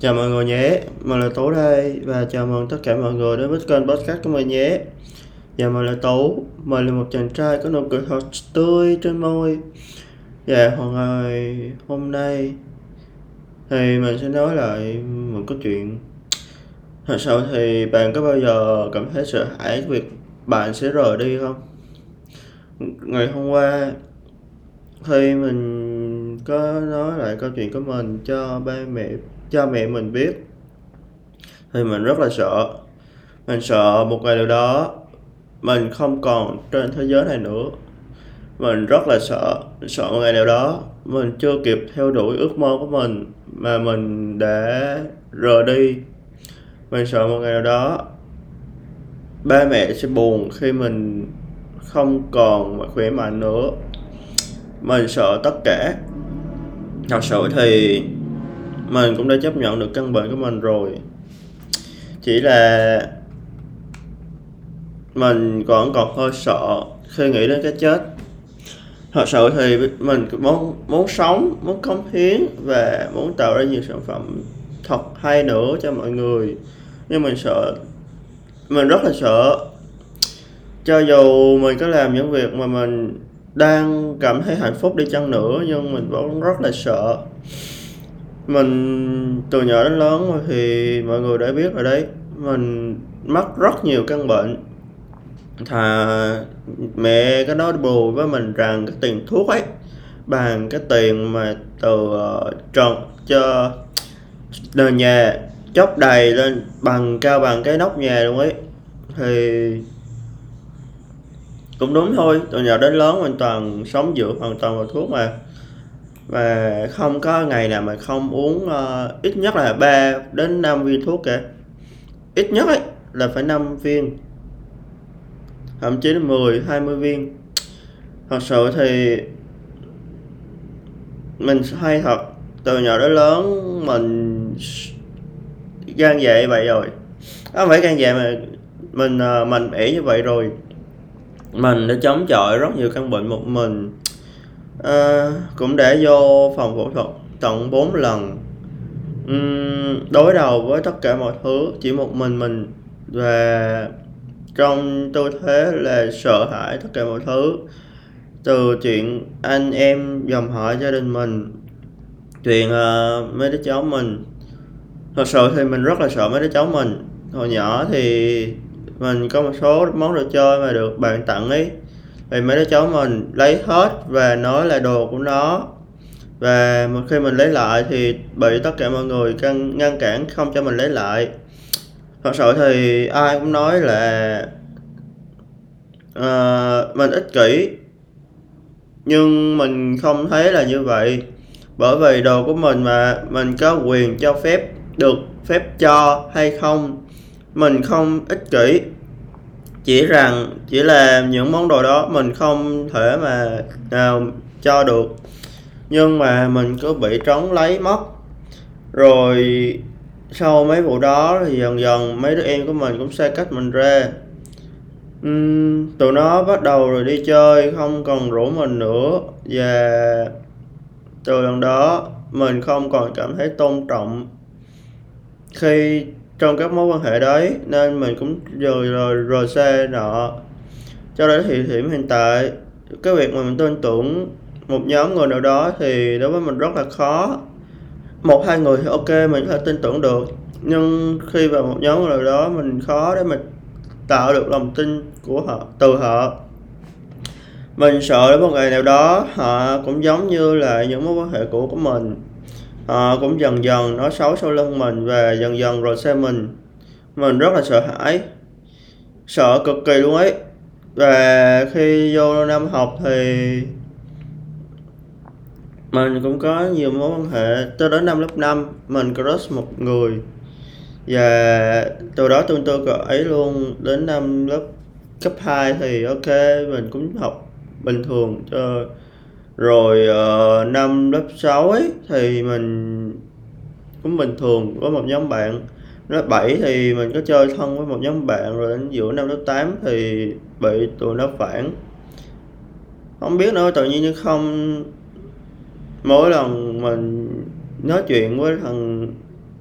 Chào mọi người nhé, mình là Tú đây và chào mừng tất cả mọi người đến với kênh podcast của mình nhé. Dạ mình là Tú, mình là một chàng trai có nụ cười thật tươi trên môi. Và hôm ngày hôm nay thì mình sẽ nói lại một câu chuyện. Thật sự thì bạn có bao giờ cảm thấy sợ hãi việc bạn sẽ rời đi không? Ngày hôm qua khi mình có nói lại câu chuyện của mình cho ba mẹ cho mẹ mình biết. Thì mình rất là sợ. Mình sợ một ngày nào đó mình không còn trên thế giới này nữa. Mình rất là sợ. Sợ một ngày nào đó mình chưa kịp theo đuổi ước mơ của mình mà mình đã rời đi. Mình sợ một ngày nào đó ba mẹ sẽ buồn khi mình không còn khỏe mạnh nữa. Mình sợ tất cả. Thật sự thì mình cũng đã chấp nhận được căn bệnh của mình rồi. Chỉ là mình còn còn hơi sợ khi nghĩ đến cái chết. Thật sự thì mình muốn muốn sống, muốn cống hiến và muốn tạo ra nhiều sản phẩm thật hay nữa cho mọi người. Nhưng mình sợ, mình rất là sợ. Cho dù mình có làm những việc mà mình đang cảm thấy hạnh phúc đi chăng nữa, nhưng mình vẫn rất là sợ mình từ nhỏ đến lớn thì mọi người đã biết rồi đấy. Mình mắc rất nhiều căn bệnh. Thà mẹ có nói bù với mình rằng cái tiền thuốc ấy bằng cái tiền mà từ uh, trần cho nền nhà chốc đầy lên bằng cao bằng cái nóc nhà luôn ấy. Thì cũng đúng thôi từ nhỏ đến lớn mình toàn sống dựa hoàn toàn vào thuốc mà và không có ngày nào mà không uống uh, ít nhất là 3 đến 5 viên thuốc kìa ít nhất ấy là phải 5 viên thậm chí là 10 20 viên. Thật sự thì mình hay thật từ nhỏ đến lớn mình gan dạ vậy rồi. Không phải gan dạ mà mình uh, mạnh mẽ như vậy rồi. Mình đã chống chọi rất nhiều căn bệnh một mình à, cũng để vô phòng phẫu thuật tận 4 lần. Uhm, đối đầu với tất cả mọi thứ chỉ một mình mình và trong tư thế là sợ hãi tất cả mọi thứ. Từ chuyện anh em dòng họ gia đình mình chuyện uh, mấy đứa cháu mình. Thật sự thì mình rất là sợ mấy đứa cháu mình. Hồi nhỏ thì mình có một số món đồ chơi mà được bạn tặng ấy thì mấy đứa cháu mình lấy hết và nói là đồ của nó. Và khi mình lấy lại thì bị tất cả mọi người ngăn, ngăn cản không cho mình lấy lại. Thật sự thì ai cũng nói là uh, mình ích kỷ. Nhưng mình không thấy là như vậy. Bởi vì đồ của mình mà mình có quyền cho phép được phép cho hay không mình không ích kỷ chỉ rằng chỉ là những món đồ đó mình không thể mà nào cho được. Nhưng mà mình cứ bị trống lấy mất. Rồi sau mấy vụ đó thì dần dần mấy đứa em của mình cũng xa cách mình ra. Uhm, tụi nó bắt đầu rồi đi chơi không còn rủ mình nữa. Và từ lần đó mình không còn cảm thấy tôn trọng. Khi trong các mối quan hệ đấy, nên mình cũng rồi rồi rồi xe nọ. Cho đến thì điểm hiện tại, cái việc mà mình tin tưởng một nhóm người nào đó thì đối với mình rất là khó. Một, hai người thì ok, mình có thể tin tưởng được. Nhưng khi vào một nhóm người nào đó, mình khó để mình tạo được lòng tin của họ, từ họ. Mình sợ đến một ngày nào đó, họ cũng giống như là những mối quan hệ cũ của mình họ cũng dần dần nói xấu sau lưng mình và dần dần rồi xem mình. Mình rất là sợ hãi, sợ cực kỳ luôn ấy. Và khi vô năm học thì mình cũng có nhiều mối quan hệ. Tới đến năm lớp 5 mình crush một người. Và từ đó tương tư cậu ấy luôn. Đến năm lớp cấp 2 thì ok, mình cũng học bình thường cho rồi uh, năm lớp 6 ấy thì mình cũng bình thường có một nhóm bạn. Lớp 7 thì mình có chơi thân với một nhóm bạn rồi đến giữa năm lớp 8 thì bị tụi nó phản. Không biết nữa tự nhiên như không mỗi lần mình nói chuyện với thằng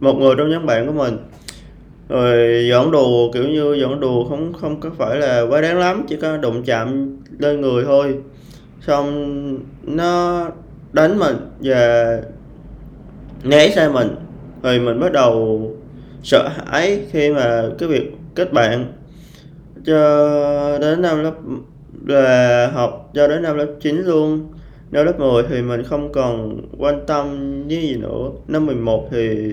một người trong nhóm bạn của mình rồi giỡn đùa kiểu như giỡn đùa không không có phải là quá đáng lắm chỉ có đụng chạm lên người thôi xong nó đánh mình và né xe mình. Rồi mình bắt đầu sợ hãi khi mà cái việc kết bạn. Cho đến năm lớp, là học cho đến năm lớp 9 luôn. Năm lớp 10 thì mình không còn quan tâm như gì nữa. Năm 11 thì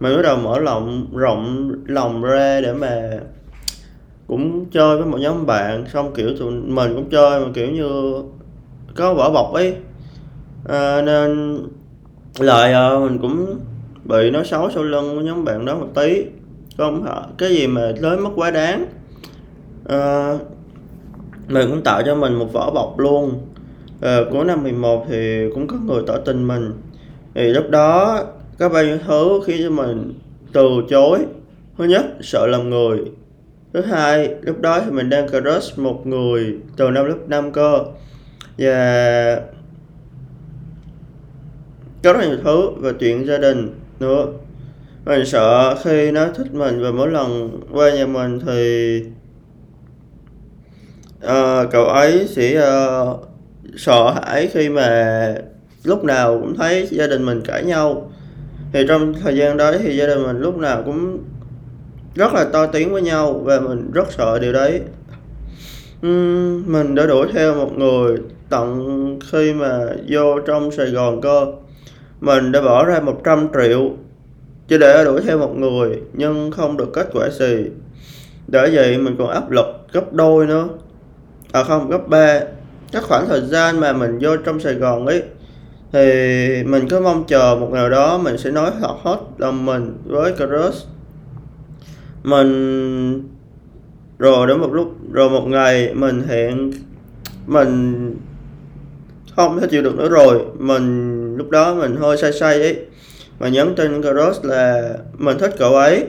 mình bắt đầu mở lòng, rộng lòng ra để mà cũng chơi với một nhóm bạn. Xong kiểu tụi mình cũng chơi mà kiểu như có vỏ bọc ấy. À, nên lời à, mình cũng bị nói xấu sau lưng của nhóm bạn đó một tí. Không cái gì mà tới mức quá đáng. À, mình cũng tạo cho mình một vỏ bọc luôn. À, cuối năm 11 thì cũng có người tỏ tình mình. Thì lúc đó có bao nhiêu thứ khiến cho mình từ chối? Thứ nhất sợ làm người. Thứ hai lúc đó thì mình đang crush một người từ năm lớp 5 cơ và có rất nhiều thứ về chuyện gia đình nữa. Mình sợ khi nó thích mình và mỗi lần qua nhà mình thì uh, cậu ấy sẽ uh, sợ hãi khi mà lúc nào cũng thấy gia đình mình cãi nhau. Thì trong thời gian đó thì gia đình mình lúc nào cũng rất là to tiếng với nhau và mình rất sợ điều đấy. Uhm, mình đã đuổi theo một người tận khi mà vô trong Sài Gòn cơ. Mình đã bỏ ra 100 triệu chỉ để đuổi theo một người nhưng không được kết quả gì. Để vậy mình còn áp lực gấp đôi nữa. À không, gấp ba. Các khoảng thời gian mà mình vô trong Sài Gòn ấy, thì mình cứ mong chờ một ngày đó mình sẽ nói thật hết lòng mình với crush. Mình rồi đến một lúc, rồi một ngày mình hẹn, mình không thể chịu được nữa rồi. Mình lúc đó mình hơi say say ấy. Mà nhắn tin Cross là mình thích cậu ấy.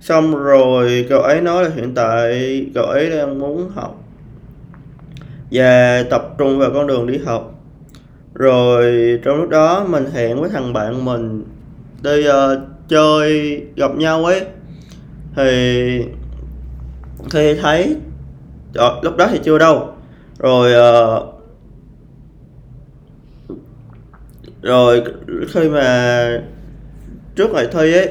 Xong rồi cậu ấy nói là hiện tại cậu ấy đang muốn học. Và tập trung vào con đường đi học. Rồi trong lúc đó mình hẹn với thằng bạn mình đi uh, chơi gặp nhau ấy. Thì khi thấy Đó, lúc đó thì chưa đâu. Rồi uh, rồi, khi mà trước ngày thi ấy,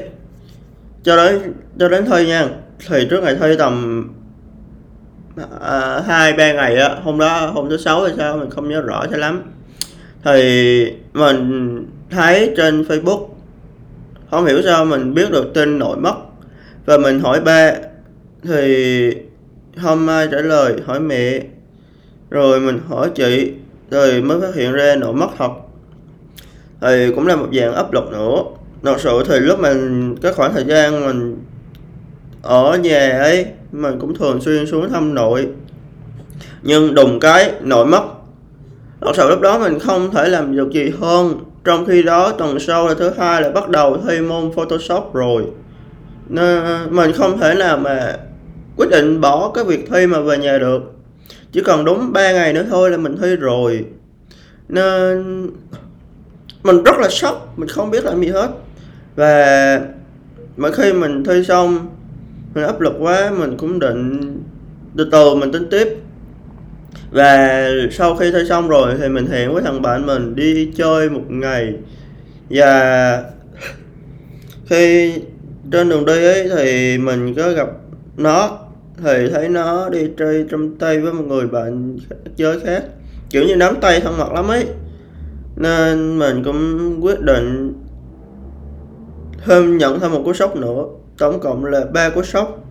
cho đến cho đến thi nha, thì trước ngày thi tầm à, hai, ba ngày á, hôm đó, hôm thứ sáu hay sao, mình không nhớ rõ cho lắm. Thì mình thấy trên facebook, không hiểu sao mình biết được tin nội mất. Và mình hỏi ba, thì không ai trả lời, hỏi mẹ. Rồi mình hỏi chị rồi mới phát hiện ra nội mất thật thì cũng là một dạng áp lực nữa. Thật sự thì lúc mình cái khoảng thời gian mình ở nhà ấy, mình cũng thường xuyên xuống thăm nội. Nhưng đùng cái nội mất. Thật sự lúc đó mình không thể làm được gì hơn. Trong khi đó tuần sau là thứ hai là bắt đầu thi môn photoshop rồi. Nên mình không thể nào mà quyết định bỏ cái việc thi mà về nhà được. Chỉ còn đúng 3 ngày nữa thôi là mình thi rồi. Nên mình rất là sốc, mình không biết làm gì hết. Và mỗi khi mình thi xong, mình áp lực quá, mình cũng định từ từ mình tính tiếp. Và sau khi thi xong rồi thì mình hẹn với thằng bạn mình đi chơi một ngày. Và khi trên đường đi ấy thì mình có gặp nó, thì thấy nó đi chơi trong tay với một người bạn chơi khác. Kiểu như nắm tay thân mật lắm ấy nên mình cũng quyết định thêm nhận thêm một cú sốc nữa. Tổng cộng là ba cú sốc.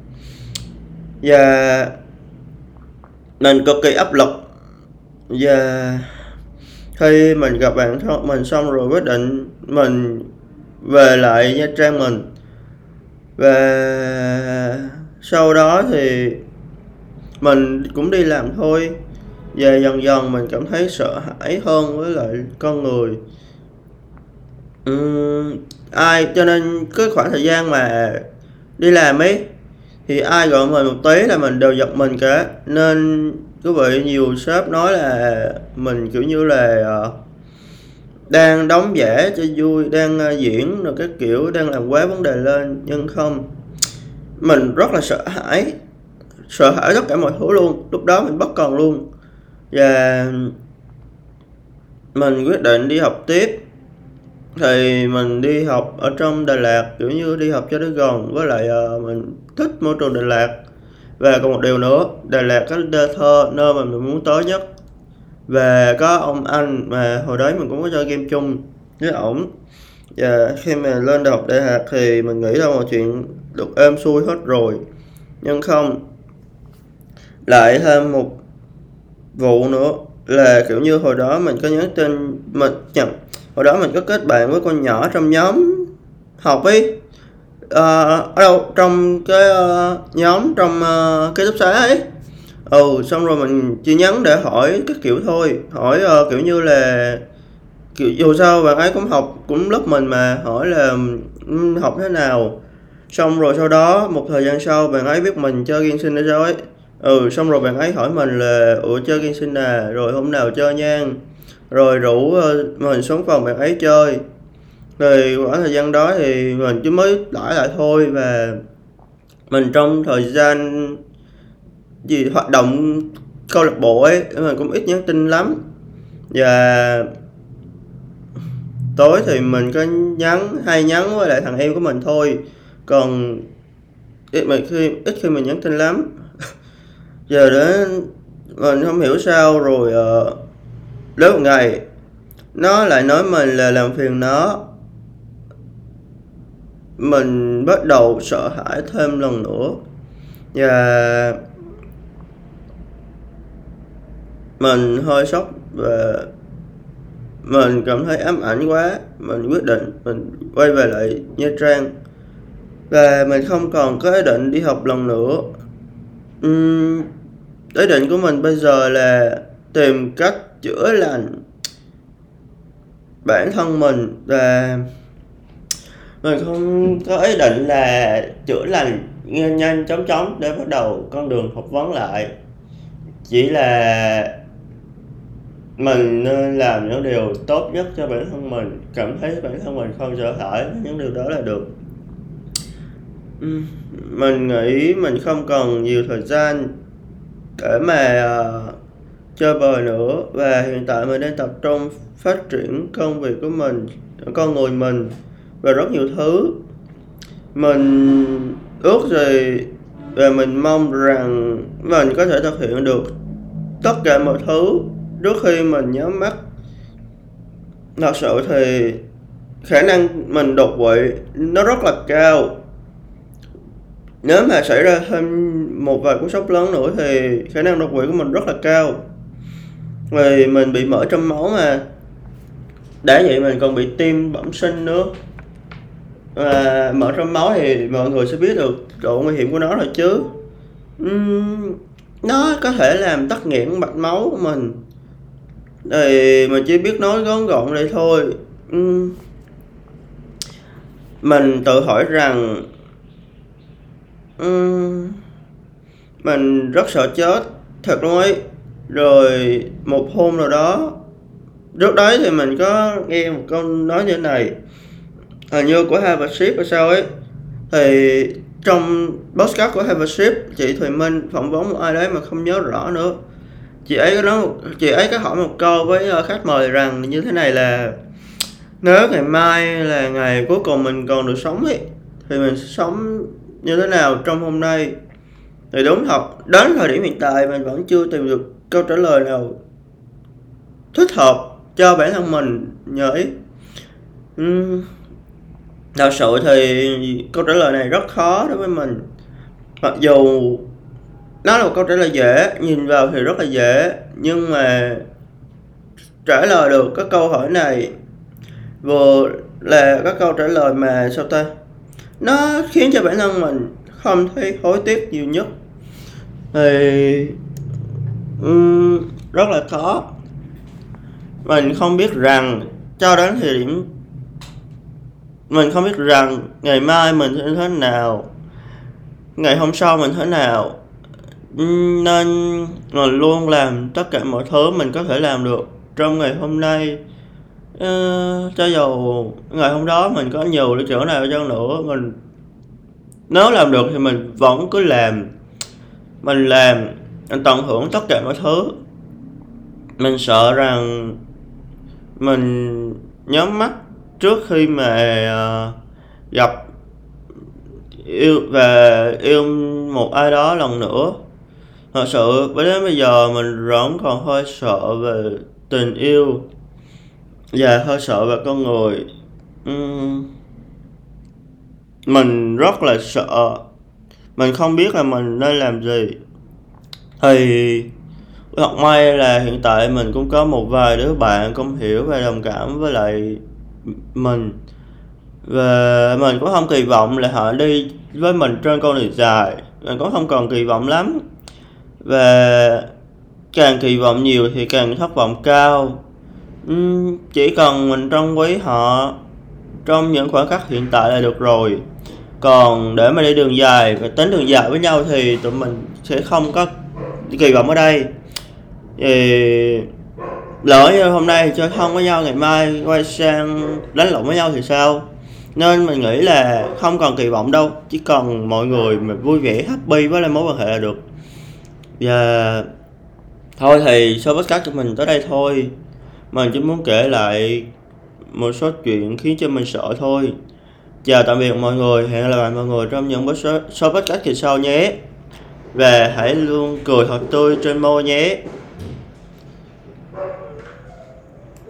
Và mình cực kỳ áp lực. Và khi mình gặp bạn thân mình xong rồi quyết định mình về lại nha trang mình. Và sau đó thì mình cũng đi làm thôi và dần dần mình cảm thấy sợ hãi hơn với lại con người. Uhm, ai cho nên cái khoảng thời gian mà đi làm ấy thì ai gọi mình một tí là mình đều giật mình cả. Nên quý vị nhiều sếp nói là mình kiểu như là ờ, đang đóng giả cho vui đang ờ, diễn rồi các kiểu đang làm quá vấn đề lên. Nhưng không mình rất là sợ hãi sợ hãi tất cả mọi thứ luôn. Lúc đó mình bất cần luôn và mình quyết định đi học tiếp. Thì mình đi học ở trong Đà Lạt kiểu như đi học cho nó gần. Với lại uh, mình thích môi trường Đà Lạt. Và còn một điều nữa Đà Lạt có đơ thơ nơi mà mình muốn tới nhất. Và có ông anh mà hồi đấy mình cũng có chơi game chung với ổng. Và khi mà lên đại học đại học thì mình nghĩ là mọi chuyện được êm xuôi hết rồi. Nhưng không lại thêm một vụ nữa. Là kiểu như hồi đó mình có nhắn tin mình nhầm hồi đó mình có kết bạn với con nhỏ trong nhóm học ấy. Ờ, ở đâu? Trong cái uh, nhóm trong uh, ký túc xá ấy. Ừ xong rồi mình chỉ nhắn để hỏi các kiểu thôi. Hỏi uh, kiểu như là kiểu dù sao bạn ấy cũng học cũng lớp mình mà hỏi là um, học thế nào. Xong rồi sau đó một thời gian sau bạn ấy biết mình chơi game sinh ở sao ấy ừ xong rồi bạn ấy hỏi mình là ủa chơi game sinh à? Rồi hôm nào chơi nha. Rồi rủ uh, mình xuống phòng bạn ấy chơi. Thì khoảng thời gian đó thì mình chỉ mới đãi lại thôi và mình trong thời gian gì hoạt động câu lạc bộ ấy mình cũng ít nhắn tin lắm. Và tối thì mình có nhắn hay nhắn với lại thằng em của mình thôi. Còn ít mà khi ít khi mình nhắn tin lắm giờ đến mình ờ, không hiểu sao rồi uh, đến một ngày nó lại nói mình là làm phiền nó. Mình bắt đầu sợ hãi thêm lần nữa. Và mình hơi sốc và mình cảm thấy ám ảnh quá. Mình quyết định mình quay về lại nha trang. Và mình không còn có ý định đi học lần nữa. Uhm, ý định của mình bây giờ là tìm cách chữa lành bản thân mình và mình không có ý định là chữa lành nhanh nhanh chóng chóng để bắt đầu con đường học vấn lại. Chỉ là mình nên làm những điều tốt nhất cho bản thân mình, cảm thấy bản thân mình không sợ hãi những điều đó là được. Mình nghĩ mình không cần nhiều thời gian để mà uh, chơi bời nữa. Và hiện tại mình đang tập trung phát triển công việc của mình con người mình và rất nhiều thứ. Mình ước gì và mình mong rằng mình có thể thực hiện được tất cả mọi thứ. Trước khi mình nhắm mắt thật sự thì khả năng mình đột quỵ nó rất là cao nếu mà xảy ra thêm một vài cú sốc lớn nữa thì khả năng đột quỵ của mình rất là cao. Vì mình bị mỡ trong máu mà. Đã vậy mình còn bị tim bẩm sinh nữa. Và mỡ trong máu thì mọi người sẽ biết được độ nguy hiểm của nó rồi chứ. Uhm, nó có thể làm tắc nghẽn mạch máu của mình. Thì mình chỉ biết nói ngắn gọn vậy thôi. Uhm, mình tự hỏi rằng mình rất sợ chết thật luôn ấy. Rồi một hôm nào đó trước đấy thì mình có nghe một câu nói như thế này. Hình như của Harvard Ship hay sao ấy. Thì trong podcast của Harvard Ship chị Thùy Minh phỏng vấn một ai đấy mà không nhớ rõ nữa. Chị ấy có nói một, chị ấy có hỏi một câu với ờ, khách mời rằng như thế này là nếu ngày mai là ngày cuối cùng mình còn được sống ấy thì mình sẽ sống như thế nào trong hôm nay? Thì đúng thật đến thời điểm hiện tại mình vẫn chưa tìm được câu trả lời nào thích hợp cho bản thân mình nhờ ý. Uhm, thật sự thì câu trả lời này rất khó đối với mình. Mặc dù nó là một câu trả lời dễ nhìn vào thì rất là dễ nhưng mà trả lời được các câu hỏi này vừa là các câu trả lời mà sao ta? Nó khiến cho bản thân mình không thấy hối tiếc nhiều nhất. Thì um, rất là khó. Mình không biết rằng cho đến thời điểm mình không biết rằng ngày mai mình sẽ thế nào ngày hôm sau mình thế nào. Nên mình luôn làm tất cả mọi thứ mình có thể làm được trong ngày hôm nay. Ờ, cho dù ngày hôm đó mình có nhiều lựa tưởng nào cho chăng nữa, mình nếu làm được thì mình vẫn cứ làm. Mình làm, mình tận hưởng tất cả mọi thứ. Mình sợ rằng mình nhắm mắt trước khi mà, ờ, gặp yêu và yêu một ai đó lần nữa. Thật sự đến bây giờ mình vẫn còn hơi sợ về tình yêu và hơi sợ về con người. Ừm. Mình rất là sợ, mình không biết là mình nên làm gì. Thì thật may là hiện tại mình cũng có một vài đứa bạn cũng hiểu và đồng cảm với lại mình. Và mình cũng không kỳ vọng là họ đi với mình trên con đường dài, mình cũng không còn kỳ vọng lắm. Và càng kỳ vọng nhiều thì càng thất vọng cao. Ừm, chỉ cần mình trân quý họ trong những khoảnh khắc hiện tại là được rồi. Còn để mà đi đường dài và tính đường dài với nhau thì tụi mình sẽ không có kỳ vọng ở đây. Thì lỡ như hôm nay chơi thân với nhau, ngày mai quay sang đánh lộn với nhau thì sao? Nên mình nghĩ là không còn kỳ vọng đâu, chỉ cần mọi người mà vui vẻ, happy với lại mối quan hệ là được. Và thôi thì số podcast của mình tới đây thôi. Mình chỉ muốn kể lại một số chuyện khiến cho mình sợ thôi. Chào tạm biệt mọi người, hẹn gặp lại mọi người trong những số số podcast kỳ sau nhé. Và hãy luôn cười thật tươi trên môi nhé.